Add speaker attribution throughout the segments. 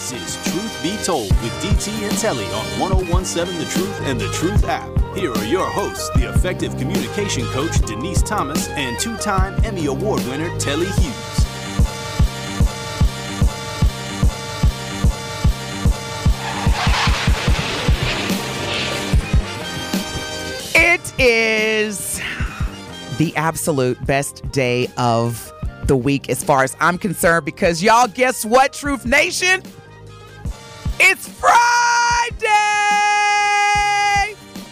Speaker 1: This is Truth Be Told with DT and Telly on 1017 The Truth and The Truth app. Here are your hosts, the effective communication coach Denise Thomas and two time Emmy Award winner Telly Hughes.
Speaker 2: It is the absolute best day of the week as far as I'm concerned because y'all guess what, Truth Nation? It's Friday!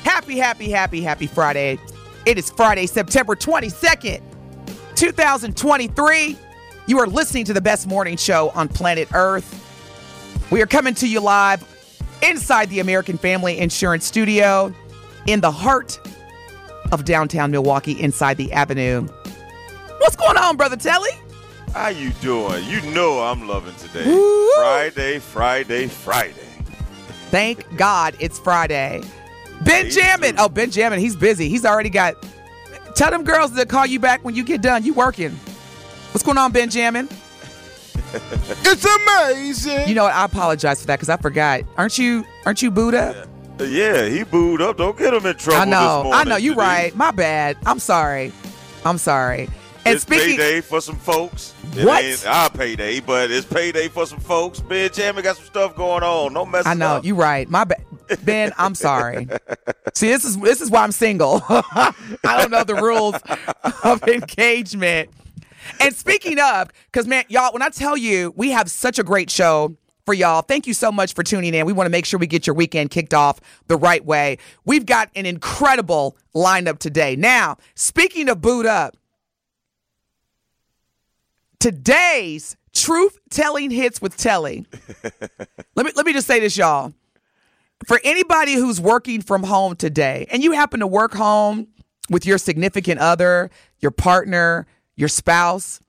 Speaker 2: Happy, happy, happy, happy Friday. It is Friday, September 22nd, 2023. You are listening to the best morning show on planet Earth. We are coming to you live inside the American Family Insurance Studio in the heart of downtown Milwaukee inside the Avenue. What's going on, Brother Telly?
Speaker 3: How you doing? You know I'm loving today.
Speaker 2: Woo!
Speaker 3: Friday, Friday, Friday.
Speaker 2: Thank God it's Friday. Benjamin. Oh, Benjamin, he's busy. He's already got. Tell them girls to call you back when you get done. You working. What's going on, Benjamin?
Speaker 4: It's amazing.
Speaker 2: You know what? I apologize for that because I forgot. Aren't you? Aren't you Buddha?
Speaker 3: Yeah, he booed up. Don't get him in trouble.
Speaker 2: I know.
Speaker 3: This
Speaker 2: I know. You
Speaker 3: Denise.
Speaker 2: right. My bad. I'm sorry. I'm sorry. And
Speaker 3: it's
Speaker 2: speaking.
Speaker 3: payday for some folks. It
Speaker 2: What?
Speaker 3: ain't our payday, but it's payday for some folks. Benjamin got some stuff going on. Don't mess
Speaker 2: I know
Speaker 3: up.
Speaker 2: you right. My bad. Ben, I'm sorry. See, this is this is why I'm single. I don't know the rules of engagement. And speaking of, because man, y'all, when I tell you we have such a great show for y'all, thank you so much for tuning in. We want to make sure we get your weekend kicked off the right way. We've got an incredible lineup today. Now, speaking of boot up, today's truth telling hits with Telly. let me let me just say this, y'all. For anybody who's working from home today, and you happen to work home with your significant other, your partner, your spouse,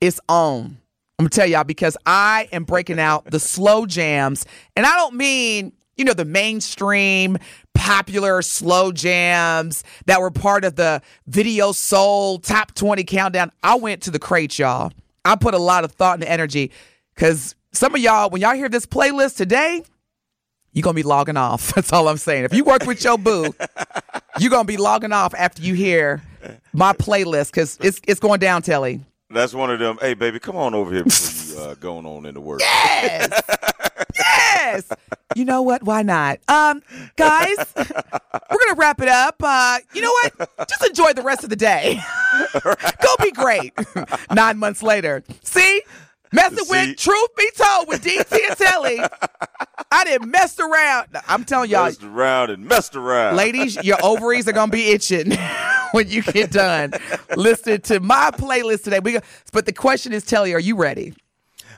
Speaker 2: it's on. I'm gonna tell y'all because I am breaking out the slow jams, and I don't mean you know the mainstream popular slow jams that were part of the video soul top 20 countdown. I went to the crate, y'all. I put a lot of thought and energy because some of y'all, when y'all hear this playlist today, you're gonna be logging off. That's all I'm saying. If you work with your boo, you're gonna be logging off after you hear my playlist because it's it's going down, Telly.
Speaker 3: That's one of them. Hey, baby, come on over here before you uh, going on into work.
Speaker 2: Yes. Yes. You know what? Why not? Um, guys, we're gonna wrap it up. Uh, you know what? Just enjoy the rest of the day. Go be great. Nine months later. See? Messing with truth be told with DT and Telly. I didn't mess around. I'm telling y'all,
Speaker 3: Messed around and messed around.
Speaker 2: ladies, your ovaries are gonna be itching when you get done. Listen to my playlist today. We, go- but the question is, Telly, are you ready?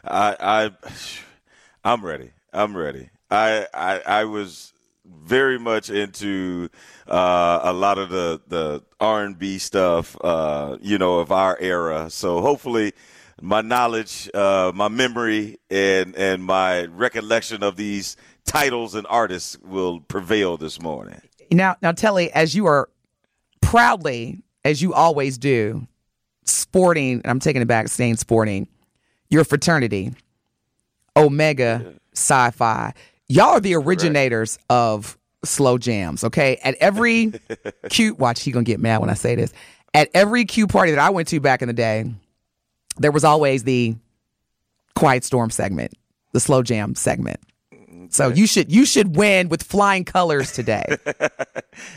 Speaker 3: I, I, I'm ready. I'm ready. I, I, I was very much into uh, a lot of the the R and B stuff, uh, you know, of our era. So hopefully, my knowledge, uh, my memory, and and my recollection of these titles and artists will prevail this morning.
Speaker 2: Now, now, Telly, as you are proudly, as you always do, sporting. I'm taking it back, saying sporting, your fraternity, Omega Psi Phi. Y'all are the originators of slow jams, okay? At every cute, watch, he gonna get mad when I say this. At every Q party that I went to back in the day, there was always the Quiet Storm segment, the slow jam segment. So you should you should win with flying colors today.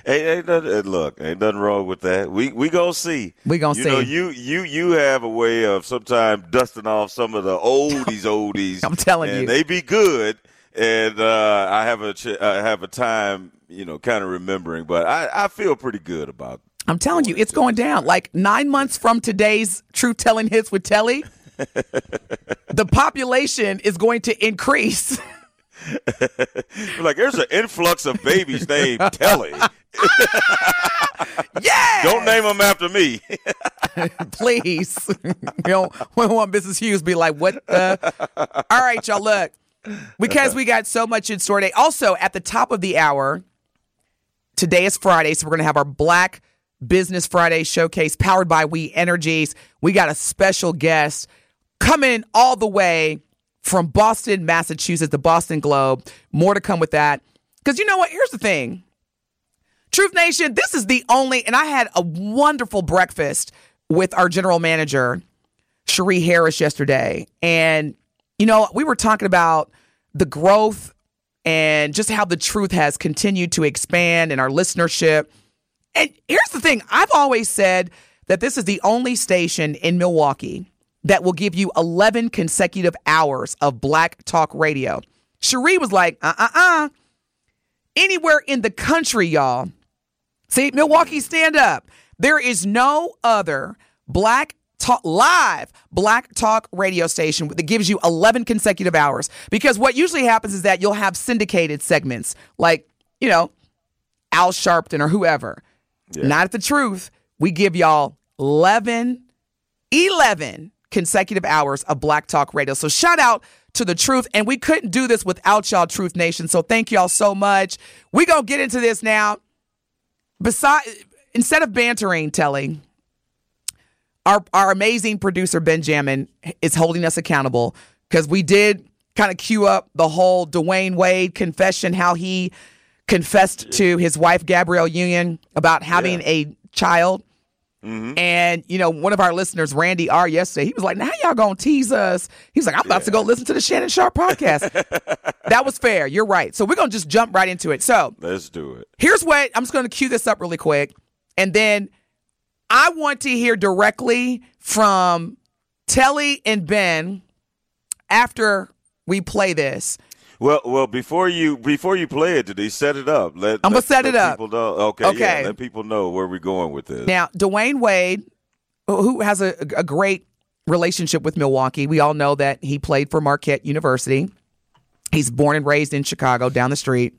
Speaker 3: Hey, ain't nothing, look, ain't nothing wrong with that. We we gonna see.
Speaker 2: We gonna
Speaker 3: you
Speaker 2: see.
Speaker 3: Know, you you you have a way of sometimes dusting off some of the oldies, oldies.
Speaker 2: I'm telling
Speaker 3: and
Speaker 2: you.
Speaker 3: they be good. And uh, I have a ch- I have a time, you know, kind of remembering, but I, I feel pretty good about.
Speaker 2: I'm telling you, it's going down. Like nine months from today's truth telling hits with Telly, the population is going to increase.
Speaker 3: Like, there's an influx of babies named Telly.
Speaker 2: yeah.
Speaker 3: Don't name them after me.
Speaker 2: please. you know, when one Mrs. Hughes be like, what the? All right, y'all, look. Because we got so much in store today. Also, at the top of the hour, today is Friday, so we're going to have our Black Business Friday showcase powered by We Energies. We got a special guest coming all the way from Boston, Massachusetts, the Boston Globe. More to come with that. Because you know what? Here's the thing. Truth Nation, this is the only, and I had a wonderful breakfast with our general manager, Cherie Harris, yesterday. And, you know, we were talking about the growth and just how the truth has continued to expand in our listenership. And here's the thing I've always said that this is the only station in Milwaukee that will give you 11 consecutive hours of black talk radio. Cherie was like, uh uh uh. Anywhere in the country, y'all. See, Milwaukee, stand up. There is no other black talk live black talk radio station that gives you 11 consecutive hours because what usually happens is that you'll have syndicated segments like you know al sharpton or whoever not at the truth we give y'all 11 11 consecutive hours of black talk radio. So shout out to the truth and we couldn't do this without y'all truth nation. So thank y'all so much. We gonna get into this now. Besides, instead of bantering telling our our amazing producer benjamin is holding us accountable because we did kind of cue up the whole dwayne wade confession how he confessed to his wife gabrielle union about having
Speaker 3: Yeah.
Speaker 2: a child Mm-hmm. and you know one of our listeners randy r yesterday he was like now y'all gonna tease us he's like i'm about to go listen to the Shannon Sharpe podcast that was fair you're right so we're gonna just jump right into it so
Speaker 3: Let's do it.
Speaker 2: here's what I'm just going to cue this up really quick. And then I want to hear directly from Telly and Ben after we play this.
Speaker 3: Well, well, before you before you play it, did he set it up? Let,
Speaker 2: I'ma
Speaker 3: let-
Speaker 2: set it up.
Speaker 3: People know. Okay,
Speaker 2: Okay.
Speaker 3: Yeah, let people know where we're going with this.
Speaker 2: Now, Dwayne Wade, who has a, a great relationship with Milwaukee, we all know that he played for Marquette University. He's born and raised in Chicago, down the street.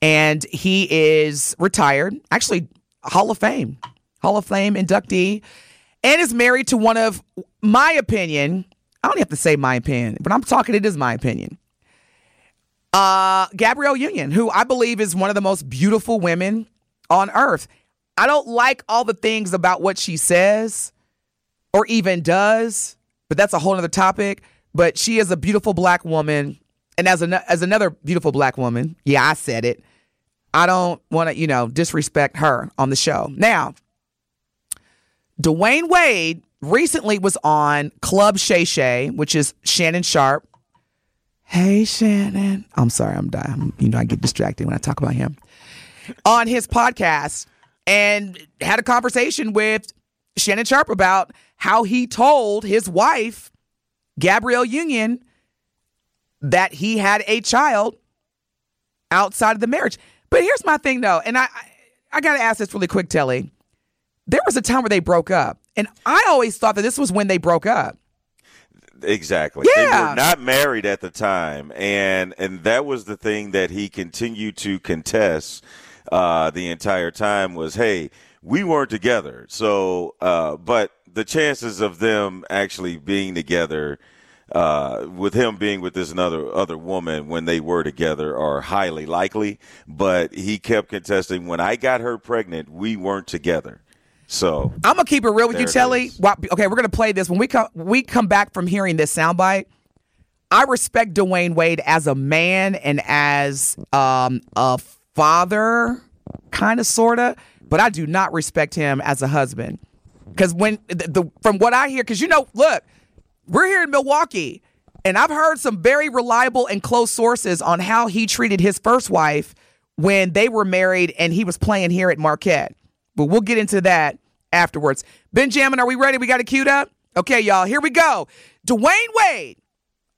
Speaker 2: And he is retired, actually, Hall of Fame, Hall of Fame inductee, and is married to one of my opinion. I don't have to say my opinion, but I'm talking, it is my opinion. Uh, Gabrielle Union, who I believe is one of the most beautiful women on earth. I don't like all the things about what she says or even does, but that's a whole other topic. But she is a beautiful black woman. And as, an, as another beautiful black woman, yeah, I said it. I don't want to, you know, disrespect her on the show. Now, Dwayne Wade recently was on Club Shay Shay, which is Shannon Sharpe. Hey, Shannon. I'm sorry, I'm dying. You know, I get distracted when I talk about him. On his podcast and had a conversation with Shannon Sharpe about how he told his wife, Gabrielle Union, that he had a child outside of the marriage. But here's my thing, though, and I, I, I got to ask this really quick, Telly. There was a time where they broke up, and I always thought that this was when they broke up.
Speaker 3: Exactly. They
Speaker 2: Yeah.
Speaker 3: were not married at the time, and and that was the thing that he continued to contest uh, the entire time was, hey, we weren't together. So, uh, but the chances of them actually being together. Uh, with him being with this another other woman when they were together are highly likely, but he kept contesting. When I got her pregnant, we weren't together. So
Speaker 2: I'm gonna keep it real with you, Telly. Okay, we're gonna play this when we come. We come back from hearing this soundbite. I respect Dwayne Wade as a man and as um, a father, kind of, sorta, but I do not respect him as a husband. Because when the, the from what I hear, because you know, look, we're here in Milwaukee. And I've heard some very reliable and close sources on how he treated his first wife when they were married and he was playing here at Marquette. But we'll get into that afterwards. Benjamin, are we ready? We got it queued up? Okay, y'all, here we go. Dwayne Wade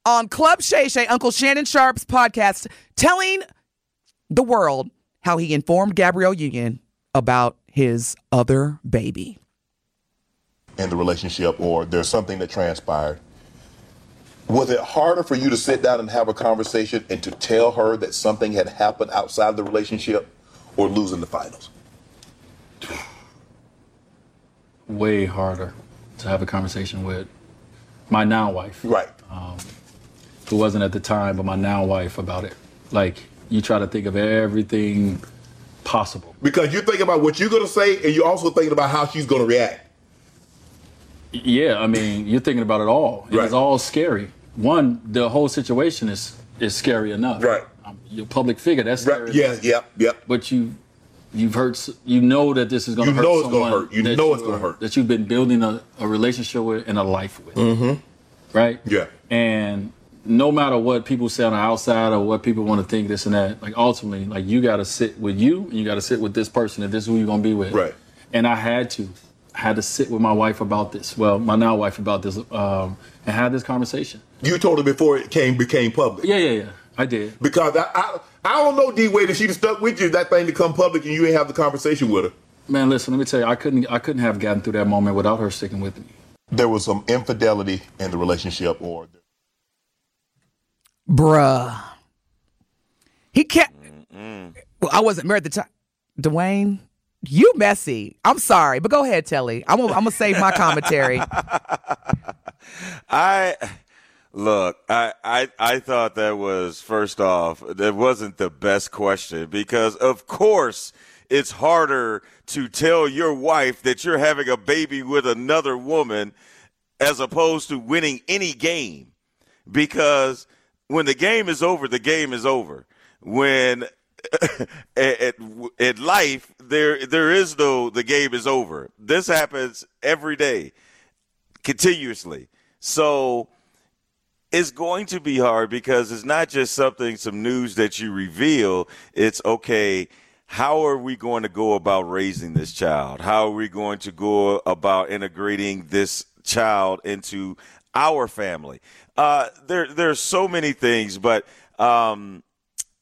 Speaker 2: on Club Shay Shay, Uncle Shannon Sharpe's podcast, telling the world how he informed Gabrielle Union about his other baby.
Speaker 5: In the relationship, or there's something that transpired. Was it harder for you to sit down and have a conversation and to tell her that something had happened outside of the relationship or losing the finals?
Speaker 6: Way harder to have a conversation with my now wife.
Speaker 5: Right.
Speaker 6: Um, who wasn't at the time, but my now wife about it. Like, you try to think of everything possible.
Speaker 5: Because you're thinking about what you're going to say, and you're also thinking about how she's going to react.
Speaker 6: Yeah, I mean, you're thinking about it all. It's all scary. One, the whole situation is is scary enough.
Speaker 5: Right.
Speaker 6: Um, you're a public figure. That's scary.
Speaker 5: Right. Yeah, yeah, yeah.
Speaker 6: But you, you've hurt. You know that this is going to
Speaker 5: You
Speaker 6: hurt.
Speaker 5: know it's gonna hurt. You
Speaker 6: that
Speaker 5: know it's gonna
Speaker 6: are-
Speaker 5: hurt.
Speaker 6: That you've been building a, a relationship with and a life with. Mm-hmm. Right.
Speaker 5: Yeah.
Speaker 6: And no matter what people say on the outside or what people want to think, this and that, like ultimately, like you got to sit with you and you got to sit with this person and this is who you're going to be with.
Speaker 5: Right.
Speaker 6: And I had to, I had to sit with my wife about this. Well, my now wife about this, um, and had this conversation.
Speaker 5: You told her before it came became public.
Speaker 6: Yeah, yeah, yeah. I did.
Speaker 5: Because I, I, I don't know D Wade if she'd have stuck with you that thing to come public and you ain't have the conversation with her.
Speaker 6: Man, listen, let me tell you, I couldn't, I couldn't have gotten through that moment without her sticking with me.
Speaker 5: There was some infidelity in the relationship, or
Speaker 2: Bruh. He kept. Well, I wasn't married at the time. Dwayne, you messy. I'm sorry, but go ahead, Telly. I'm gonna, I'm gonna save my commentary.
Speaker 3: I look, I, I I thought that was first off, that wasn't the best question because of course it's harder to tell your wife that you're having a baby with another woman as opposed to winning any game. Because when the game is over, the game is over. When at, at, life, there there is no the game is over. This happens every day continuously. So it's going to be hard because it's not just something, some news that you reveal. It's okay. How are we going to go about raising this child? How are we going to go about integrating this child into our family? Uh, there, there's so many things, but um,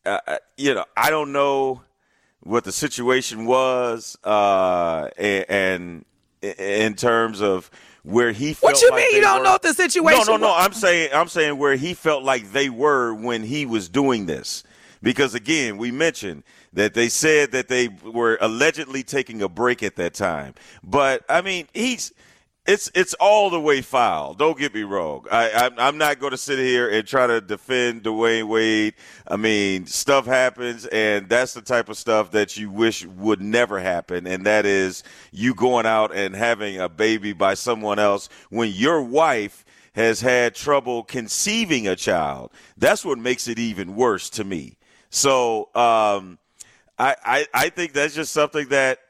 Speaker 3: uh, uh, you know, I don't know what the situation was, uh, and, and in terms of where he felt.
Speaker 2: What you
Speaker 3: like
Speaker 2: mean you don't
Speaker 3: were-
Speaker 2: know the situation
Speaker 3: No, no, no.
Speaker 2: was?
Speaker 3: I'm saying, I'm saying where he felt like they were when he was doing this, because again, we mentioned that they said that they were allegedly taking a break at that time, but I mean, he's. It's it's all the way foul. Don't get me wrong. I, I'm, I'm not going to sit here and try to defend Dwayne Wade. I mean, stuff happens, and that's the type of stuff that you wish would never happen, and that is you going out and having a baby by someone else when your wife has had trouble conceiving a child. That's what makes it even worse to me. So um, I, I I think that's just something that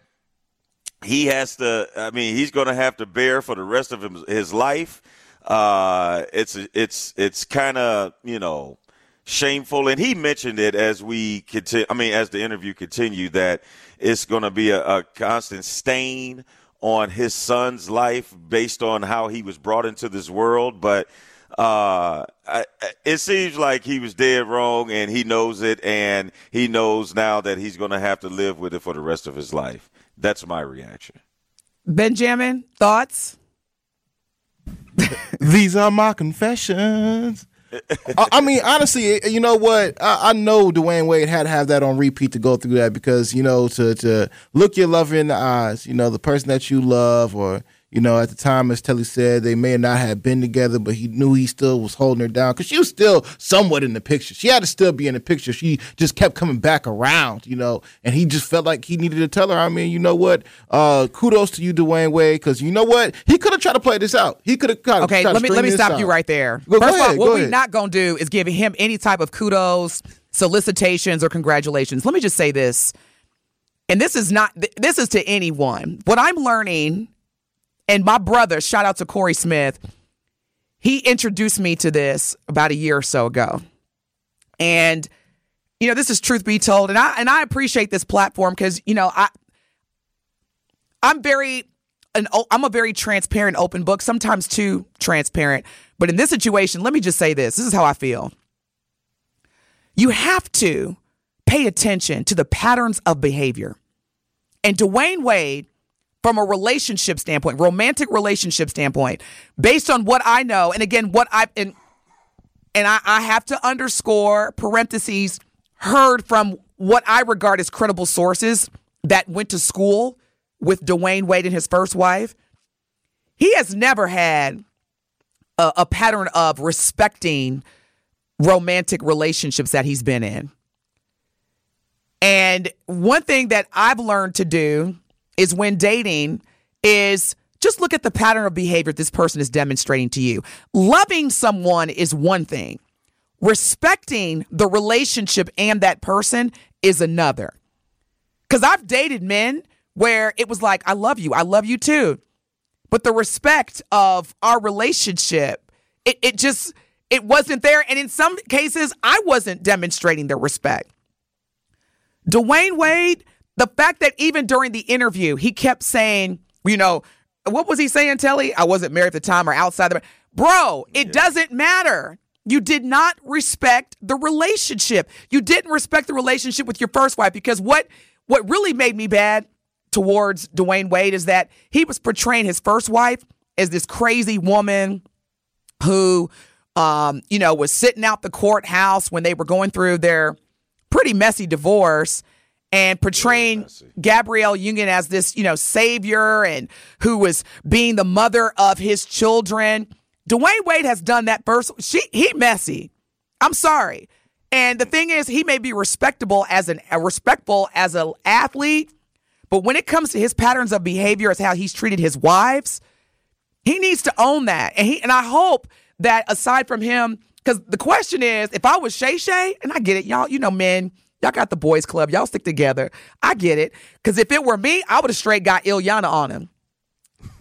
Speaker 3: he has to i mean he's going to have to bear for the rest of his, his life. Uh it's it's it's kind of you know shameful. And he mentioned it as we continue i mean as the interview continued that it's going to be a, a constant stain on his son's life based on how he was brought into this world. But uh, I, it seems like he was dead wrong, and he knows it, and he knows now that he's going to have to live with it for the rest of his life. That's my reaction.
Speaker 2: Benjamin, thoughts?
Speaker 4: These are my confessions. I, I mean, honestly, you know what? I, I know Dwayne Wade had to have that on repeat to go through that because you know to to look your lover in the eyes, you know the person that you love, or you know at the time, as Telly said, they may not have been together, but he knew he still was holding her down because she was still somewhat in the picture. She had to still be in the picture. She just kept coming back around, you know, and he just felt like he needed to tell her. I mean, you know what? Uh, kudos to you, Dwayne Wade, because you know what? He could have tried to play this out. He could have
Speaker 2: Okay, let me let me stop
Speaker 4: this
Speaker 2: you right there.
Speaker 4: Go- go
Speaker 2: First of all, what we're not going to do is give him any type of kudos, solicitations, or congratulations. Let me just say this, and this is not this is to anyone. What I'm learning, and my brother, shout out to Corey Smith. he introduced me to this about a year or so ago. And you know, this is truth be told and I and I appreciate this platform cuz you know, I I'm very an I'm a very transparent open book, sometimes too transparent. But in this situation, let me just say this. This is how I feel. You have to pay attention to the patterns of behavior. And Dwayne Wade from a relationship standpoint, romantic relationship standpoint, based on what I know, and again, what I've and and I, I have to underscore parentheses heard from what I regard as credible sources that went to school with Dwayne Wade and his first wife. He has never had a, a pattern of respecting romantic relationships that he's been in. And one thing that I've learned to do is when dating is just look at the pattern of behavior this person is demonstrating to you. Loving someone is one thing. Respecting the relationship and that person is another. Cuz I've dated men where it was like I love you, I love you too. But the respect of our relationship, it, it just it wasn't there and in some cases I wasn't demonstrating the respect. Dwayne Wade the fact that even during the interview, he kept saying, you know, what was he saying, Telly? I wasn't married at the time or outside the Bro, it yeah. doesn't matter. You did not respect the relationship. You didn't respect the relationship with your first wife because what what really made me bad towards Dwayne Wade is that he was portraying his first wife as this crazy woman who um, you know, was sitting out the courthouse when they were going through their pretty messy divorce and portraying Gabrielle Union as this, you know, savior and who was being the mother of his children. Dwayne Wade has done that first. She he messy. I'm sorry. And the thing is, he may be respectable as an respectful as an athlete, but when it comes to his patterns of behavior, as how he's treated his wives, he needs to own that. And he and I hope that aside from him, because the question is, if I was Shay Shay, and I get it, y'all, you know, men Y'all got the boys club. Y'all stick together. I get it. Because if it were me, I would have straight got Iyanla on him.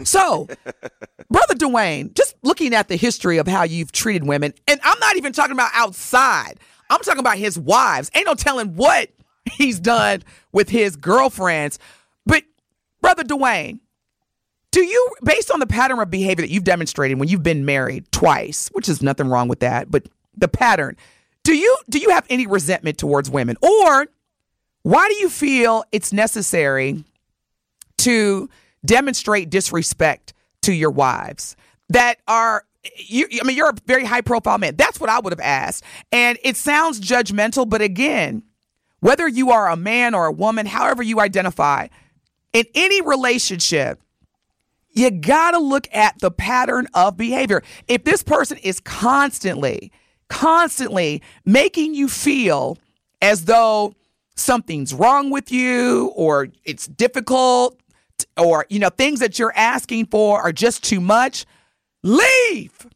Speaker 2: So, brother Dwayne, just looking at the history of how you've treated women, and I'm not even talking about outside. I'm talking about his wives. Ain't no telling what he's done with his girlfriends. But brother Dwayne, do you, based on the pattern of behavior that you've demonstrated when you've been married twice, which is nothing wrong with that, but the pattern, do you do you have any resentment towards women or why do you feel it's necessary to demonstrate disrespect to your wives that are you, I mean, you're a very high profile man. That's what I would have asked. And it sounds judgmental, but again, whether you are a man or a woman, however you identify, in any relationship, you got to look at the pattern of behavior. If this person is constantly constantly making you feel as though something's wrong with you or it's difficult or you know things that you're asking for are just too much. Leave!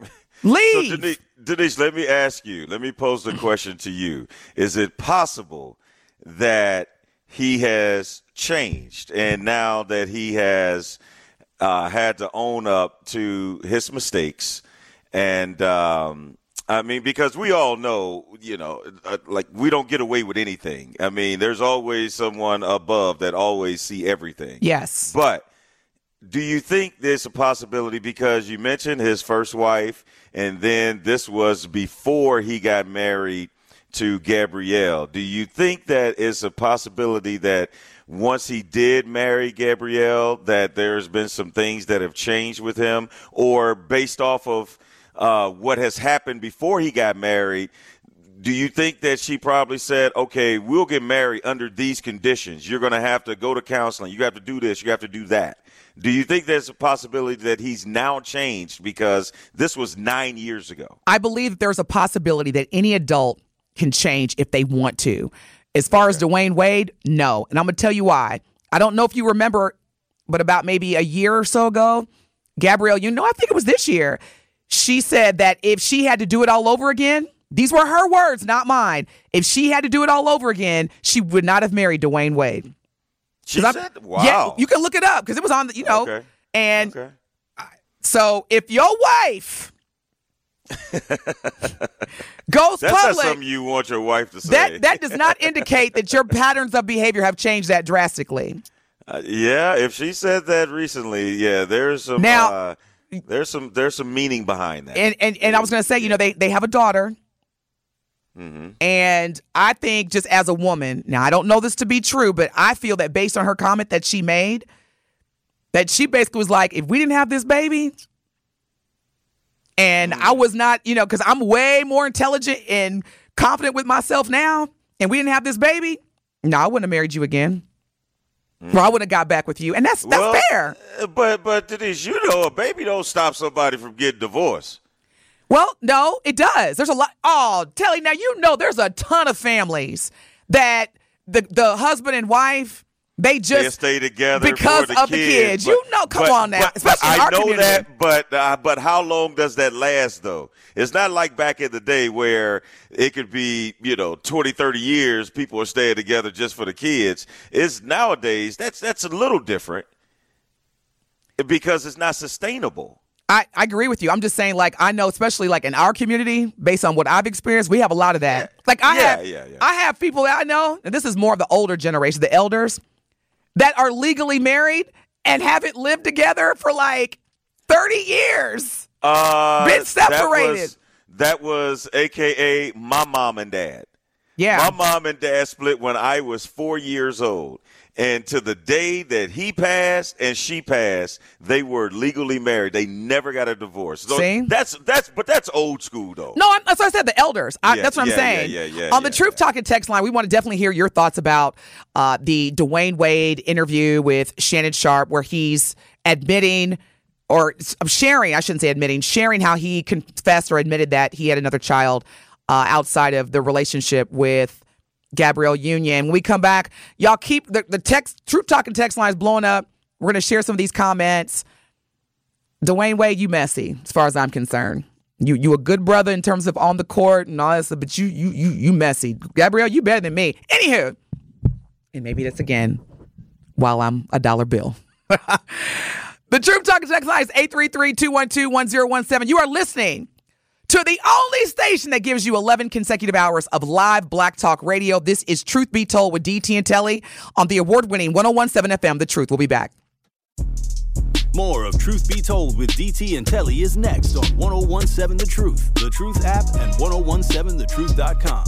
Speaker 2: Leave!
Speaker 3: So denise, denise let me ask you let me pose the question to you. Is it possible that he has changed and now that he has uh, had to own up to his mistakes and um, I mean, because we all know, you know, uh, like we don't get away with anything. I mean, there's always someone above that always see everything.
Speaker 2: Yes.
Speaker 3: But do you think there's a possibility because you mentioned his first wife and then this was before he got married to Gabrielle. Do you think that is a possibility that once he did marry Gabrielle that there's been some things that have changed with him or based off of – uh, what has happened before he got married, do you think that she probably said, okay, we'll get married under these conditions? You're going to have to go to counseling. You have to do this. You have to do that. Do you think there's a possibility that he's now changed because this was nine years ago?
Speaker 2: I believe that there's a possibility that any adult can change if they want to. As far okay. as Dwayne Wade, no. And I'm going to tell you why. I don't know if you remember, but about maybe a year or so ago, Gabrielle, you know, I think it was this year, she said that if she had to do it all over again, these were her words, not mine. If she had to do it all over again, she would not have married Dwayne Wade.
Speaker 3: She said, "Wow."
Speaker 2: Yeah, you can look it up because it was on the, you know, okay. and okay. so if your wife goes
Speaker 3: That's not
Speaker 2: public,
Speaker 3: something you want your wife to say.
Speaker 2: that that does not indicate that your patterns of behavior have changed that drastically.
Speaker 3: Uh, yeah, if she said that recently, yeah, there's some
Speaker 2: Now-
Speaker 3: uh, there's some there's some meaning behind that.
Speaker 2: And and, and I was going to say, you know, they they have a daughter. Mm-hmm. And I think just as a woman, now I don't know this to be true, but I feel that based on her comment that she made, that she basically was like, if we didn't have this baby, and I was not, you know, because I'm way more intelligent and confident with myself now, and we didn't have this baby, no, I wouldn't have married you again. Or I wouldn't have got back with you. And that's that's
Speaker 3: Well,
Speaker 2: fair.
Speaker 3: uh, But but Denise, you know, a baby don't stop somebody from getting divorced.
Speaker 2: Well, no, it does. There's a lot. Oh, Telly, now you know there's a ton of families that the the husband and wife they
Speaker 3: They
Speaker 2: just
Speaker 3: stay together
Speaker 2: because
Speaker 3: for the
Speaker 2: of the
Speaker 3: kids.
Speaker 2: kids. You know, come on now,
Speaker 3: But, but
Speaker 2: especially
Speaker 3: I
Speaker 2: our
Speaker 3: know
Speaker 2: community.
Speaker 3: that, but uh, but how long does that last though? It's not like back in the day where it could be, you know, 20, 30 years people are staying together just for the kids. It's nowadays that's that's a little different because it's not sustainable.
Speaker 2: I, I agree with you. I'm just saying, like, I know, especially like in our community, based on what I've experienced, we have a lot of that. Like, I
Speaker 3: Yeah,
Speaker 2: have,
Speaker 3: yeah, yeah.
Speaker 2: I have people that I know, and this is more of the older generation, the elders, that are legally married and haven't lived together for like 30 years.
Speaker 3: Uh,
Speaker 2: Been
Speaker 3: That
Speaker 2: separated.
Speaker 3: was, that was AKA my mom and dad.
Speaker 2: Yeah.
Speaker 3: My mom and dad split when I was four years old. And to the day that he passed and she passed, they were legally married. They never got a divorce. So
Speaker 2: See?
Speaker 3: that's that's but that's old school though.
Speaker 2: No, I'm, that's what I said. The elders. I,
Speaker 3: Yeah,
Speaker 2: that's what I'm saying.
Speaker 3: yeah, yeah, yeah,
Speaker 2: On the
Speaker 3: yeah,
Speaker 2: Truth
Speaker 3: yeah.
Speaker 2: Talking text line, we want to definitely hear your thoughts about uh, the Dwayne Wade interview with Shannon Sharpe, where he's admitting or sharing, I shouldn't say admitting, sharing how he confessed or admitted that he had another child uh, outside of the relationship with Gabrielle Union. When we come back, y'all keep the, the text, Truth Talking text line is blowing up. We're going to share some of these comments. Dwayne Wade, you messy, as far as I'm concerned. You you a good brother in terms of on the court and all that stuff, but you you you you messy. Gabrielle, you better than me. Anywho, and maybe that's again while I'm a dollar bill. the Truth Talking text line is 833-212-1017. You are listening to the only station that gives you 11 consecutive hours of live Black Talk radio. This is Truth Be Told with DT and Telly on the award-winning 1017 FM. The Truth. We'll be back.
Speaker 1: More of Truth Be Told with DT and Telly is next on 1017 The Truth, The Truth app, and 1017thetruth.com.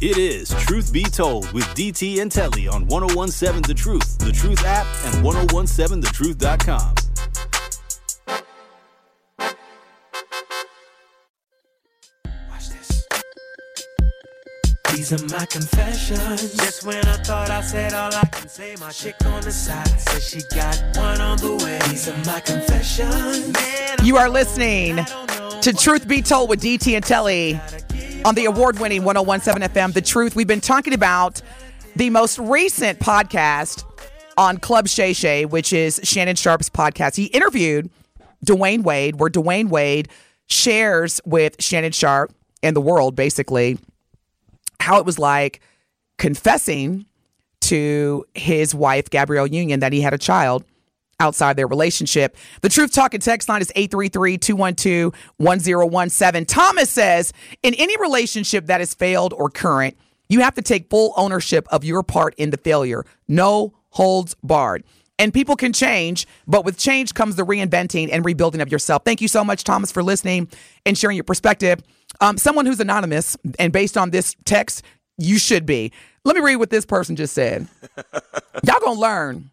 Speaker 1: It is Truth Be Told with DT and Telly on 1017 The Truth, The Truth app, and 1017thetruth.com.
Speaker 7: These are my confessions. Just when I thought I said all I can say, my chick on the side says she got one on the way. These are my confessions. Man,
Speaker 2: You are listening to Truth Be Told with DT and Telly on the award winning 1017 FM. The Truth. We've been talking about the most recent podcast on Club Shay Shay, which is Shannon Sharpe's podcast. He interviewed Dwayne Wade, where Dwayne Wade shares with Shannon Sharpe and the world basically how it was like confessing to his wife, Gabrielle Union, that he had a child outside their relationship. The Truth Talking text line is 833-212-1017. Thomas says, in any relationship that has failed or current, you have to take full ownership of your part in the failure. No holds barred. And people can change, but with change comes the reinventing and rebuilding of yourself. Thank you so much, Thomas, for listening and sharing your perspective. Um, someone who's anonymous, and based on this text, you should be. Let me read what this person just said. Y'all gonna learn.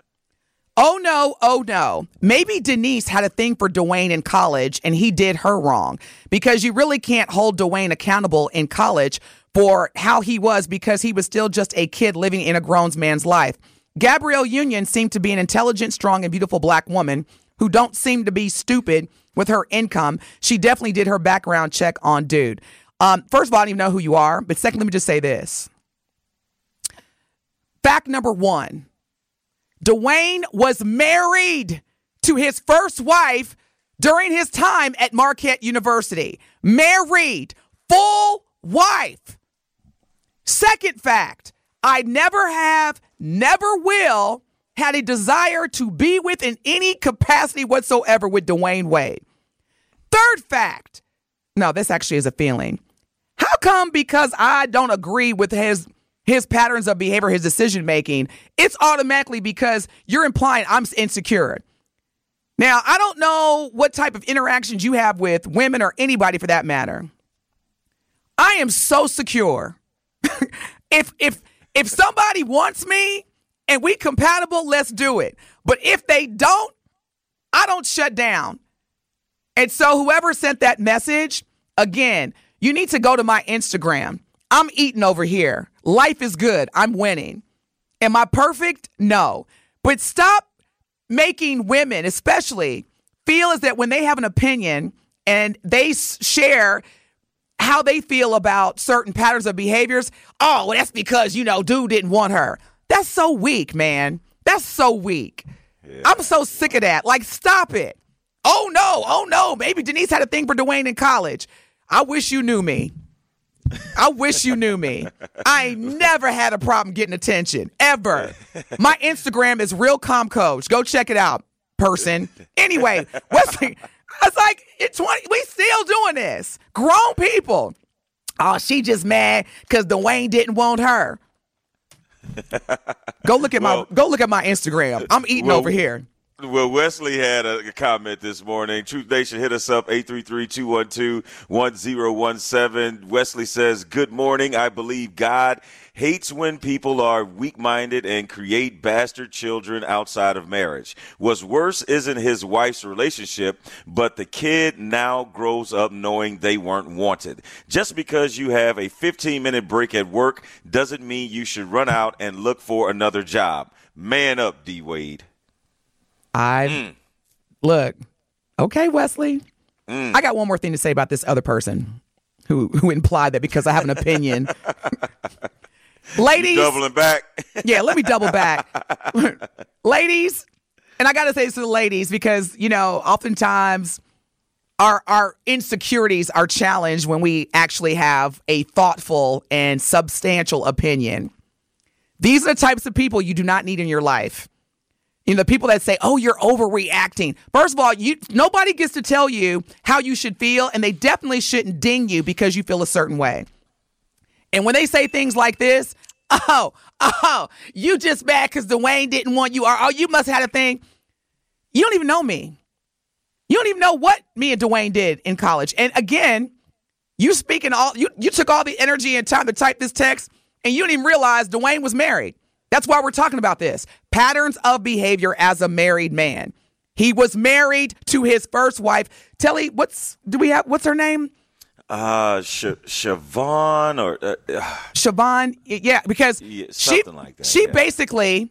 Speaker 2: Oh no, oh no. Maybe Denise had a thing for Dwayne in college and he did her wrong because you really can't hold Dwayne accountable in college for how he was because he was still just a kid living in a grown man's life. Gabrielle Union seemed to be an intelligent, strong, and beautiful black woman who don't seem to be stupid with her income. She definitely did her background check on dude. Um, first of all, I don't even know who you are, but second, let me just say this. Fact number one. Dwayne was married to his first wife during his time at Marquette University. Married, full wife. Second fact, I never have, never will had a desire to be with in any capacity whatsoever with Dwayne Wade. Third fact. No, this actually is a feeling. How come because I don't agree with his his patterns of behavior, his decision making, it's automatically because you're implying I'm insecure. Now, I don't know what type of interactions you have with women or anybody for that matter. I am so secure. if if if somebody wants me and we compatible, let's do it. But if they don't, I don't shut down. And so whoever sent that message, again, you need to go to my Instagram. I'm eating over here. Life is good. I'm winning. Am I perfect? No. But stop making women, especially, feel as that when they have an opinion and they share how they feel about certain patterns of behaviors, oh, well, that's because, you know, dude didn't want her. That's so weak, man. That's so weak. Yeah. I'm so sick of that. Like, stop it. Oh, no. Oh, no. Maybe Denise had a thing for Dwayne in college. I wish you knew me. I wish you knew me. I never had a problem getting attention ever. My Instagram is real calm coach. Go check it out, person. Anyway, Wesley, I was like, it's 20, we still doing this. Grown people. Oh, she just mad because Dwayne didn't want her. Go look at well, my go look at my Instagram. I'm eating well, over here.
Speaker 3: Well, Wesley had a comment this morning. Truth Nation hit us up 833-212-1017. Wesley says, "Good morning. I believe God hates when people are weak-minded and create bastard children outside of marriage. What's worse isn't his wife's relationship, but the kid now grows up knowing they weren't wanted. Just because you have a 15-minute break at work doesn't mean you should run out and look for another job. Man up, D Wade."
Speaker 2: I mm. look, okay, Wesley. Mm. I got one more thing to say about this other person who who implied that because I have an opinion. Ladies,
Speaker 3: you doubling back.
Speaker 2: yeah, let me double back. ladies, and I got to say this to the ladies because you know, oftentimes our our insecurities are challenged when we actually have a thoughtful and substantial opinion. These are the types of people you do not need in your life. You know, the people that say, "Oh, you're overreacting." First of all, you nobody gets to tell you how you should feel, and they definitely shouldn't ding you because you feel a certain way. And when they say things like this, "Oh, oh, you just mad because Dwayne didn't want you," or "Oh, you must have had a thing," you don't even know me. You don't even know what me and Dwayne did in college. And again, you speaking all you you took all the energy and time to type this text, and you didn't even realize Dwayne was married. That's why we're talking about this patterns of behavior as a married man. He was married to his first wife. Telly, what's do we have? What's her name?
Speaker 3: Uh, Sh- Siohvaughn or uh,
Speaker 2: uh, Siohvaughn, yeah, because yeah, she like that, she yeah. basically,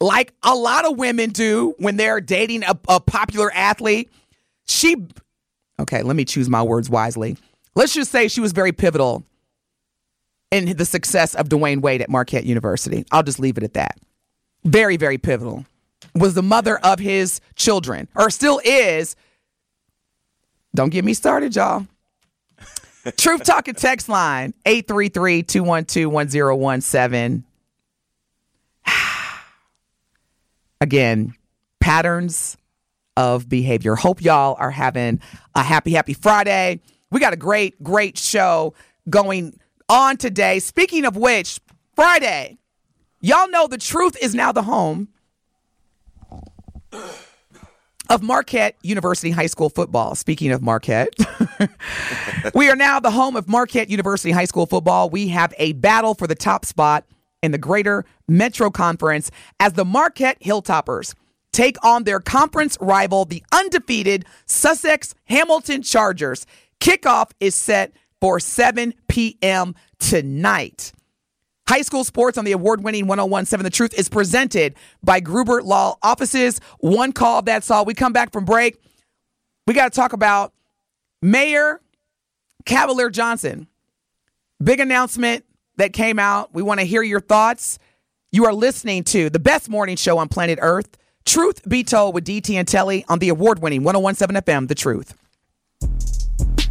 Speaker 2: like a lot of women do when they're dating a, a popular athlete, she. Okay, let me choose my words wisely. Let's just say she was very pivotal in the success of Dwayne Wade at Marquette University. I'll just leave it at that. Very, very pivotal. Was the mother of his children, or still is. Don't get me started, y'all. Truth Talking text line 833 212 1017. Again, patterns of behavior. Hope y'all are having a happy, happy Friday. We got a great, great show going on today. Speaking of which, Friday, y'all know the truth is now the home of Marquette University High School football. Speaking of Marquette, we are now the home of Marquette University High School football. We have a battle for the top spot in the Greater Metro Conference as the Marquette Hilltoppers take on their conference rival, the undefeated Sussex Hamilton Chargers. Kickoff is set for 7 p.m. tonight. High school sports on the award winning 1017 The Truth is presented by Gruber Law Offices. One call, that's all. We come back from break. We got to talk about Mayor Cavalier Johnson. Big announcement that came out. We want to hear your thoughts. You are listening to the best morning show on planet Earth, Truth Be Told with DT and Telly on the award winning 1017 FM, The Truth.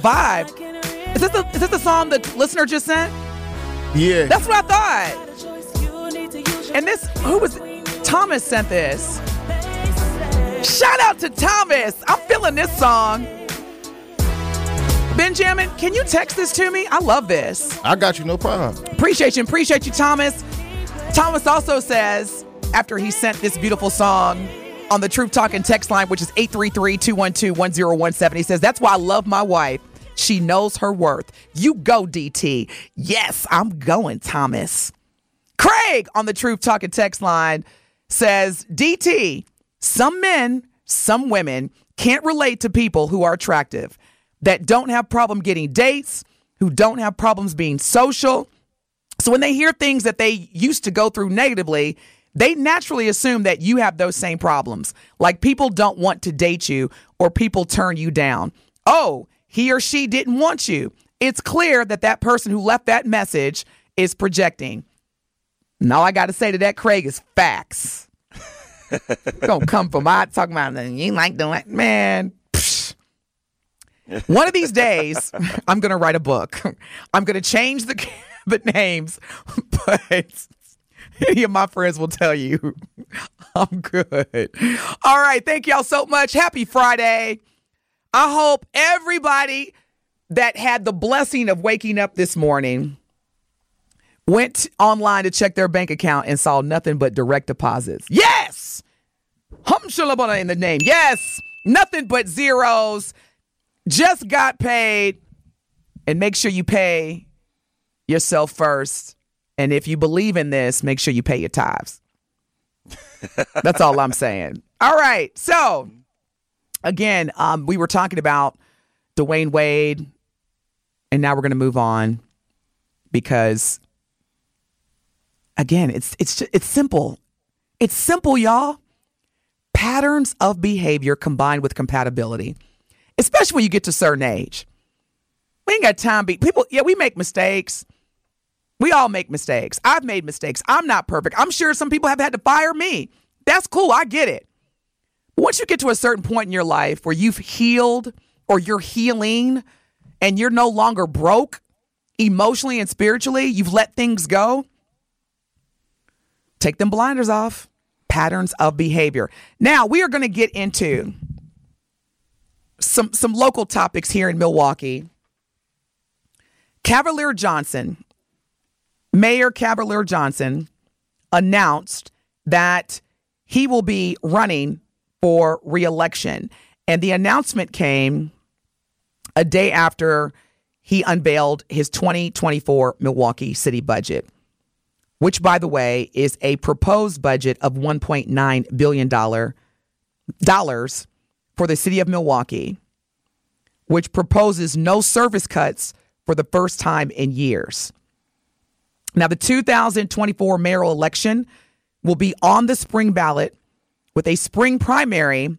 Speaker 2: vibe. Is this the is this the song the listener just sent?
Speaker 4: Yeah.
Speaker 2: That's what I thought. And this who was Thomas sent this. Shout out to Thomas. I'm feeling this song. Benjamin, can you text this to me? I love this.
Speaker 4: I got you, no problem.
Speaker 2: Appreciate you. Appreciate you, Thomas. Thomas also says, after he sent this beautiful song on the Truth Talking text line, which is 833 212 1017, he says, That's why I love my wife. She knows her worth. You go, DT. Yes, I'm going, Thomas. Craig on the Truth Talking text line says, DT, some men, some women can't relate to people who are attractive, that don't have problem getting dates, who don't have problems being social. So when they hear things that they used to go through negatively, they naturally assume that you have those same problems. Like people don't want to date you or people turn you down. Oh, he or she didn't want you. It's clear that that person who left that message is projecting. And all I got to say to that, Craig, is facts. Gonna come from my talking about you ain't like doing man. One of these days, I'm gonna write a book. I'm gonna change the the names, but any of my friends will tell you I'm good. All right, thank y'all so much. Happy Friday. I hope everybody that had the blessing of waking up this morning went online to check their bank account and saw nothing but direct deposits. Yes! Hum in the name. Yes! Nothing but zeros. Just got paid. And make sure you pay yourself first. And if you believe in this, make sure you pay your tithes. That's all I'm saying. All right. So, again, um, we were talking about Dwayne Wade, and now we're going to move on because, again, it's it's it's simple. It's simple, y'all. Patterns of behavior combined with compatibility, especially when you get to certain age. We ain't got time. To be people. Yeah, we make mistakes. We all make mistakes. I've made mistakes. I'm not perfect. I'm sure some people have had to fire me. That's cool. I get it. Once you get to a certain point in your life where you've healed or you're healing and you're no longer broke emotionally and spiritually, you've let things go, take them blinders off. Patterns of behavior. Now, we are going to get into some some local topics here in Milwaukee. Cavalier Johnson, Mayor Cavalier Johnson announced that he will be running for reelection. And the announcement came a day after he unveiled his 2024 Milwaukee City budget, which, by the way, is a proposed budget of $1.9 billion for the city of Milwaukee, which proposes no service cuts for the first time in years. Now, the 2024 mayoral election will be on the spring ballot with a spring primary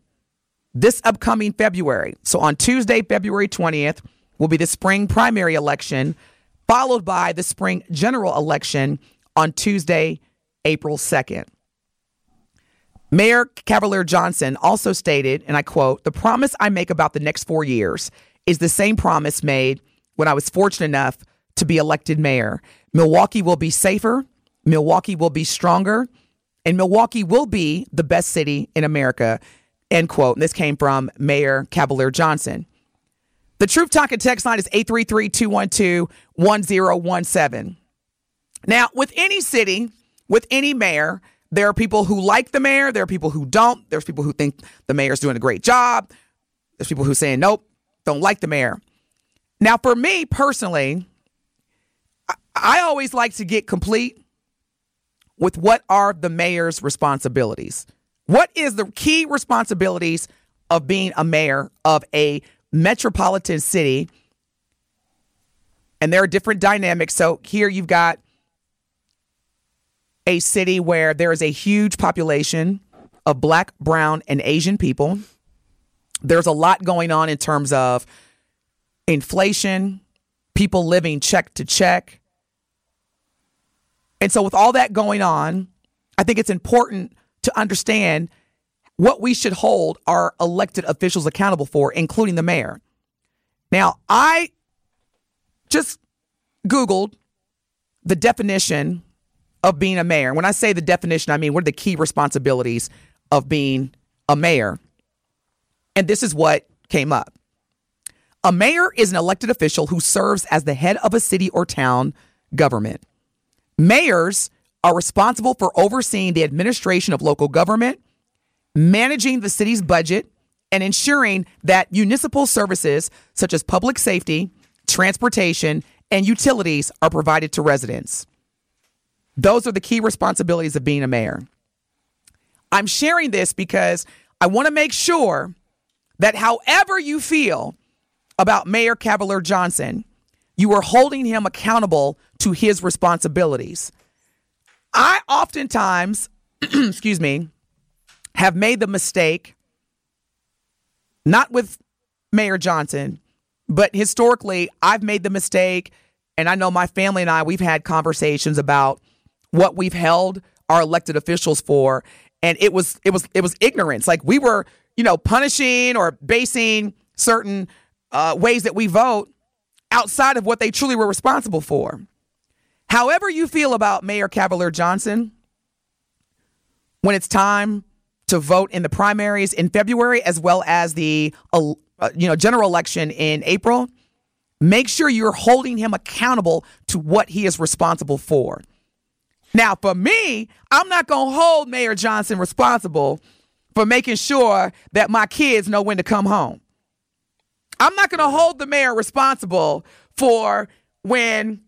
Speaker 2: this upcoming February. So on Tuesday, February 20th, will be the spring primary election, followed by the spring general election on Tuesday, April 2nd. Mayor Cavalier Johnson also stated, and I quote, the promise I make about the next four years is the same promise made when I was fortunate enough to be elected mayor. Milwaukee will be safer, Milwaukee will be stronger, and Milwaukee will be the best city in America. End quote. And this came from Mayor Cavalier Johnson. The Truth Talking text line is 833 212 1017. Now, with any city, with any mayor, there are people who like the mayor, there are people who don't, there's people who think the mayor's doing a great job, there's people who saying nope, don't like the mayor. Now, for me personally, I, I always like to get complete with what are the mayor's responsibilities. What is the key responsibilities of being a mayor of a metropolitan city And there are different dynamics. So here you've got a city where there is a huge population of black, brown, and Asian people. There's a lot going on in terms of inflation, people living check to check. And so, with all that going on, I think it's important to understand what we should hold our elected officials accountable for, including the mayor. Now, I just Googled the definition of being a mayor. When I say the definition, I mean what are the key responsibilities of being a mayor? And this is what came up. A mayor is an elected official who serves as the head of a city or town government. Mayors are responsible for overseeing the administration of local government, managing the city's budget, and ensuring that municipal services such as public safety, transportation, and utilities are provided to residents. Those are the key responsibilities of being a mayor. I'm sharing this because I want to make sure that however you feel about Mayor Cavalier Johnson, you are holding him accountable to his responsibilities. I oftentimes, excuse me, have made the mistake, not with Mayor Johnson, but historically, I've made the mistake, and I know my family and I, we've had conversations about what we've held our elected officials for. And it was it was it was ignorance. Like we were, you know, punishing or basing certain uh, ways that we vote outside of what they truly were responsible for. However, you feel about Mayor Cavalier Johnson, when it's time to vote in the primaries in February as well as the uh, you know general election in April, make sure you're holding him accountable to what he is responsible for. Now, for me, I'm not going to hold Mayor Johnson responsible for making sure that my kids know when to come home. I'm not going to hold the mayor responsible for when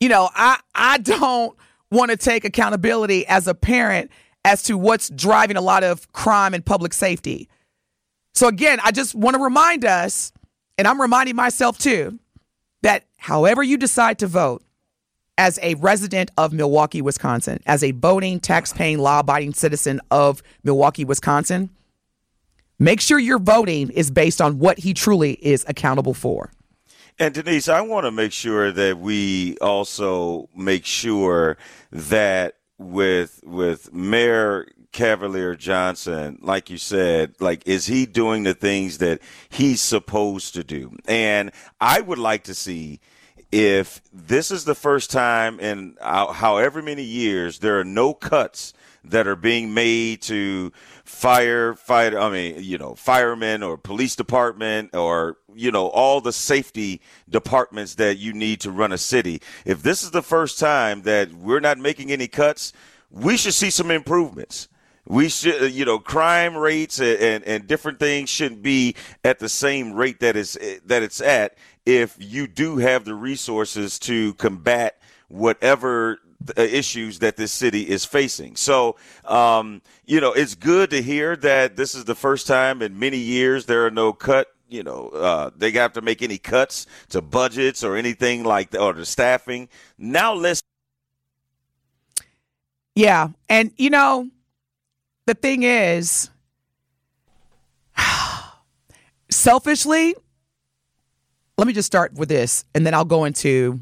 Speaker 2: you know, I I don't want to take accountability as a parent as to what's driving a lot of crime and public safety. So again, I just want to remind us and I'm reminding myself too that however you decide to vote, as a resident of Milwaukee, Wisconsin, as a voting, tax paying, law abiding citizen of Milwaukee, Wisconsin, make sure your voting is based on what he truly is accountable for.
Speaker 3: And Denise, I want to make sure that we also make sure that with with Mayor Cavalier Johnson, like you said, like is he doing the things that he's supposed to do? And I would like to see if this is the first time in however many years there are no cuts that are being made to firefighter I mean, you know, firemen or police department or you know, all the safety departments that you need to run a city. If this is the first time that we're not making any cuts, we should see some improvements. We should, you know, crime rates and, and, and different things shouldn't be at the same rate that is that it's at if you do have the resources to combat whatever uh, issues that this city is facing. So, um, you know, it's good to hear that this is the first time in many years there are no cut. You know, uh, they have to make any cuts to budgets or anything like that, or the staffing. Now let's.
Speaker 2: Yeah, and you know, the thing is, selfishly, let me just start with this and then I'll go into,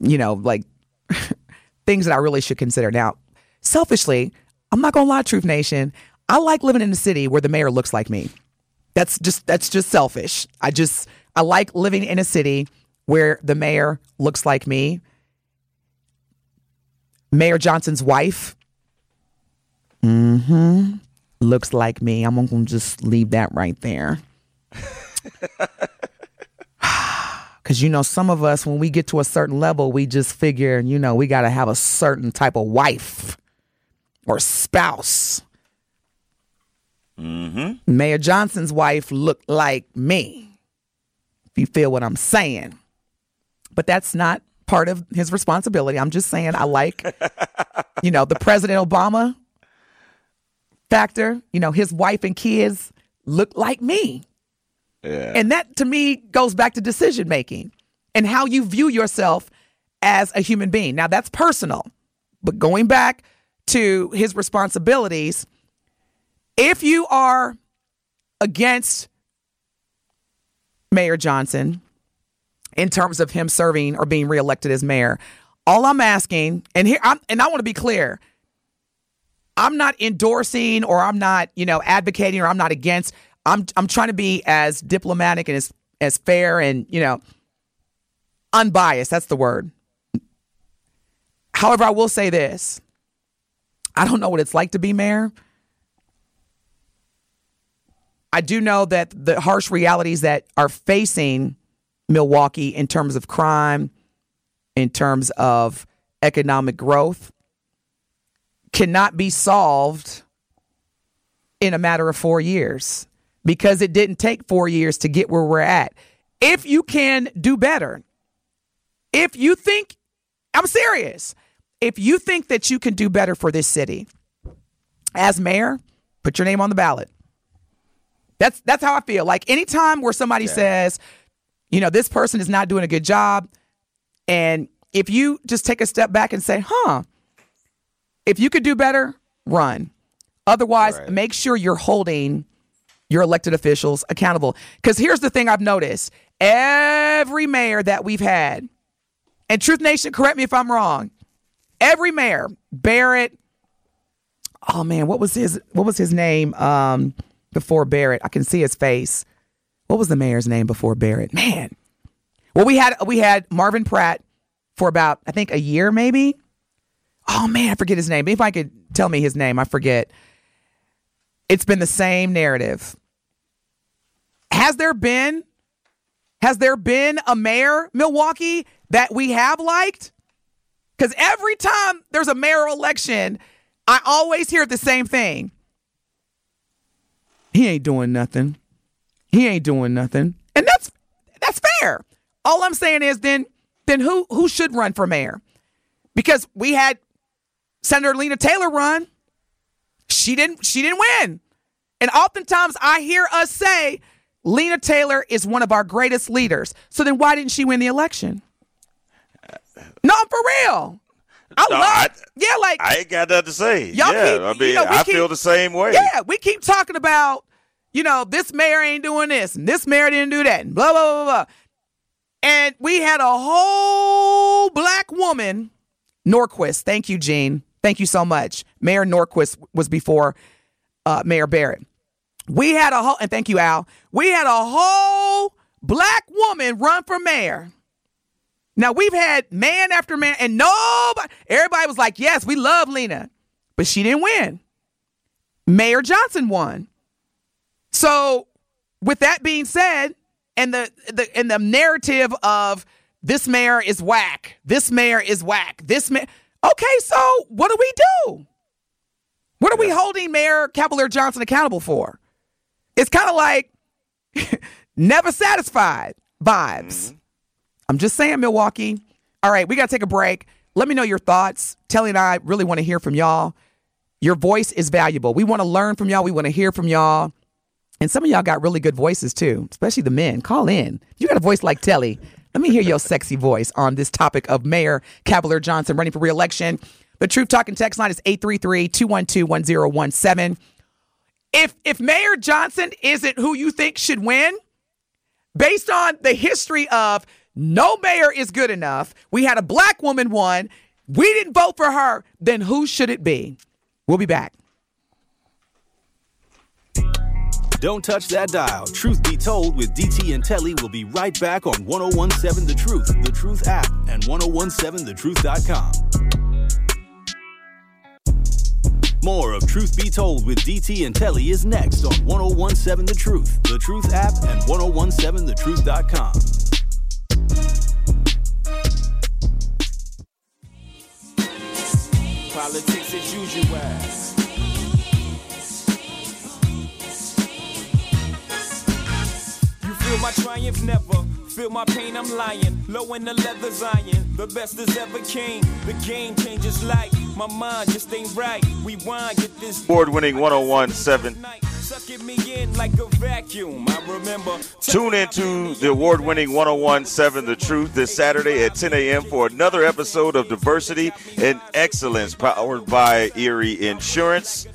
Speaker 2: you know, like things that I really should consider. Now, selfishly, I'm not to lie, Truth Nation. I like living in a city where the mayor looks like me. That's just that's just selfish. I just I like living in a city where the mayor looks like me. Mayor Johnson's wife mm-hmm looks like me. I'm to just leave that right there. Because, you know, some of us, when we get to a certain level, we just figure, you know, we got to have a certain type of wife or spouse. Mm-hmm. Mayor Johnson's wife looked like me, if you feel what I'm saying. But that's not part of his responsibility. I'm just saying I like, you know, the President Obama factor. You know, his wife and kids look like me.
Speaker 3: Yeah.
Speaker 2: And that to me goes back to decision making. and how you view yourself as a human being. Now, that's personal, but going back to his responsibilities, if you are against Mayor Johnson in terms of him serving or being reelected as mayor, all I'm asking, and here, I'm, and I want to be clear, I'm not endorsing or I'm not, you know, advocating or I'm not against. I'm I'm trying to be as diplomatic and as as fair and you know unbiased. That's the word. However, I will say this: I don't know what it's like to be mayor. I do know that the harsh realities that are facing Milwaukee in terms of crime, in terms of economic growth, cannot be solved in a matter of four years because it didn't take four years to get where we're at. If you can do better, if you think, I'm serious, if you think that you can do better for this city as mayor, put your name on the ballot. That's that's how I feel. Like anytime where somebody yeah. says, you know, this person is not doing a good job, and if you just take a step back and say, huh, if you could do better, run. Otherwise, right. make sure you're holding your elected officials accountable. Because here's the thing I've noticed every mayor that we've had, and Truth Nation, correct me if I'm wrong, every mayor, Barrett, oh man, what was his what was his name um, before Barrett? I can see his face. What was the mayor's name before Barrett? Man. Well, we had we had Marvin Pratt for about I think a year maybe. Oh man, I forget his name. If I could tell me his name, I forget. It's been the same narrative. Has there been has there been a mayor Milwaukee that we have liked? Cuz every time there's a mayoral election, I always hear the same thing. He ain't doing nothing. He ain't doing nothing. And that's that's fair. All I'm saying is then then who who should run for mayor? Because we had Senator Lena Taylor run. She didn't she didn't win. And oftentimes I hear us say Lena Taylor is one of our greatest leaders. So then why didn't she win the election? No, I'm for real. I no, love, I, yeah, like
Speaker 3: I ain't got nothing to say. Y'all yeah, keep, I mean, you know, I keep, feel the same way.
Speaker 2: Yeah, we keep talking about, you know, this mayor ain't doing this, and this mayor didn't do that, and blah blah blah blah. And we had a whole black woman, Norquist. Thank you, Gene. Thank you so much. Mayor Norquist was before uh, Mayor Barrett. We had a whole, and thank you, Al. We had a whole black woman run for mayor. Now we've had man after man, and nobody, everybody was like, yes, we love Lena, but she didn't win. Mayor Johnson won. So, with that being said, and the, the and the narrative of this mayor is whack, this mayor is whack, this mayor. Okay, so what do we do? What are we holding Mayor Cavalier Johnson accountable for? It's kind of like never satisfied vibes. Mm-hmm. I'm just saying, Milwaukee. All right, we got to take a break. Let me know your thoughts. Telly and I really want to hear from y'all. Your voice is valuable. We want to learn from y'all. We want to hear from y'all. And some of y'all got really good voices too, especially the men. Call in. You got a voice like Telly. Let me hear your sexy voice on this topic of Mayor Cavalier Johnson running for reelection. The Truth Talking text line is 833-212-1017. If if Mayor Johnson isn't who you think should win, based on the history of no mayor is good enough, we had a black woman won, we didn't vote for her, then who should it be? We'll be back.
Speaker 1: Don't touch that dial. Truth be told, with DT and Telly, we'll be right back on 1017 The Truth, The Truth app, and 1017thetruth.com. More of Truth Be Told with DT and Telly is next on 1017 The Truth, The Truth app, and 1017thetruth.com. Politics as usual. You feel my triumph never Feel my pain, I'm lying. Low in the leather's iron. The best that's ever came. The game changes like my mind just ain't right. Rewind, get this.
Speaker 3: Board winning 1017
Speaker 8: sucking me in like a vacuum. I remember.
Speaker 3: Tune into the award winning 1017 The Truth this Saturday at 10 a.m. for another episode of Diversity and Excellence powered by Erie Insurance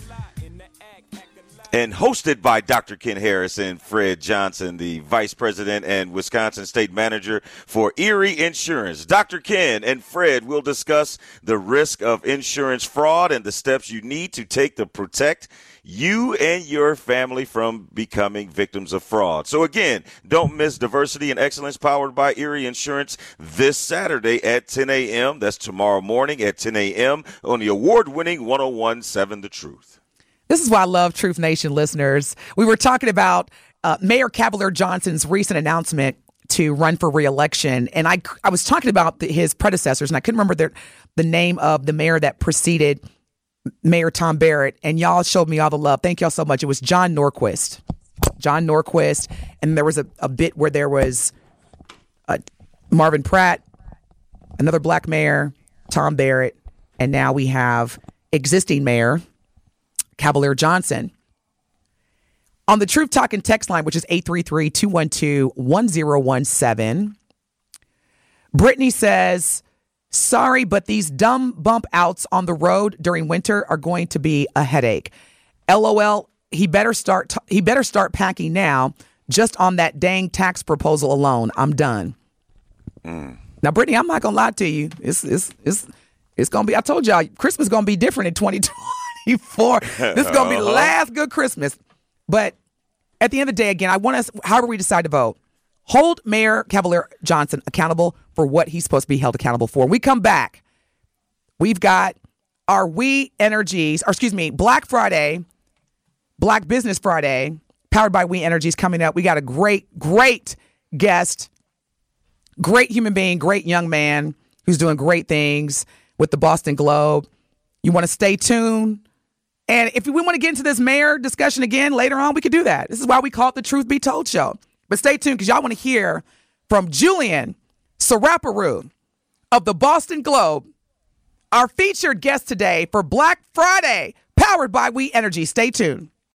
Speaker 3: and hosted by Dr. Ken Harris and Fred Johnson, the Vice President and Wisconsin State Manager for Erie Insurance. Dr. Ken and Fred will discuss the risk of insurance fraud and the steps you need to take to protect you and your family from becoming victims of fraud. So again, don't miss Diversity and Excellence powered by Erie Insurance this Saturday at 10 a.m. That's tomorrow morning at 10 a.m. on the award-winning 1017 The Truth.
Speaker 2: This is why I love Truth Nation listeners. We were talking about uh, Mayor Cavalier Johnson's recent announcement to run for reelection, and I I was talking about the, his predecessors, and I couldn't remember the the name of the mayor that preceded Mayor Tom Barrett, and y'all showed me all the love. Thank y'all so much. It was John Norquist, John Norquist, and there was a, a bit where there was uh, Marvin Pratt, another black mayor, Tom Barrett, and now we have existing mayor Cavalier Johnson. On the Truth Talking text line, which is 833 212 1017, Brittany says, Sorry, but these dumb bump outs on the road during winter are going to be a headache. LOL, he better start t- he better start packing now just on that dang tax proposal alone. I'm done. Mm. Now, Brittany, I'm not gonna lie to you. It's it's it's it's gonna be. I told y'all, Christmas gonna be different in 2024. this is gonna be the last good Christmas. But at the end of the day, again, I want us. However, we decide to vote, hold Mayor Cavalier Johnson accountable for what he's supposed to be held accountable for. When we come back, we've got our We Energies, or excuse me, Black Friday, Black Business Friday, powered by We Energies coming up. We got a great, great guest great human being, great young man who's doing great things with the Boston Globe. You want to stay tuned. And if we want to get into this mayor discussion again later on, we could do that. This is why we call it the Truth Be Told Show. But stay tuned because y'all want to hear from Julian Saraparu of the Boston Globe, our featured guest today for Black Friday, powered by We Energy. Stay tuned.